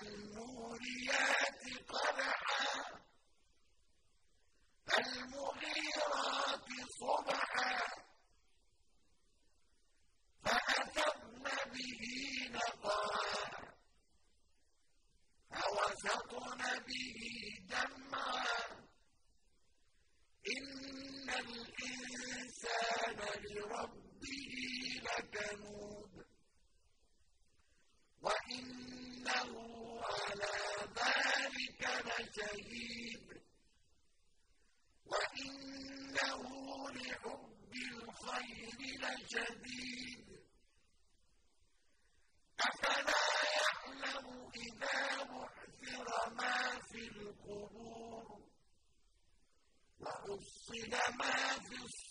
فالموريات قدحا. فالمغيرات صبحا. فأثرن به نقعا فوسطن به جمعا إن الإنسان لربه ذَٰلِكَ لَشَهِيدٌ وَإِنَّهُ لِحُبِّ الْخَيْرِ لَشَدِيدٌ. أَفَلَا يَعْلَمُ إِذَا بُعْثِرَ مَا فِي الْقُبُورِ وَحُصِّلَ مَا فِي الصُّدُورِ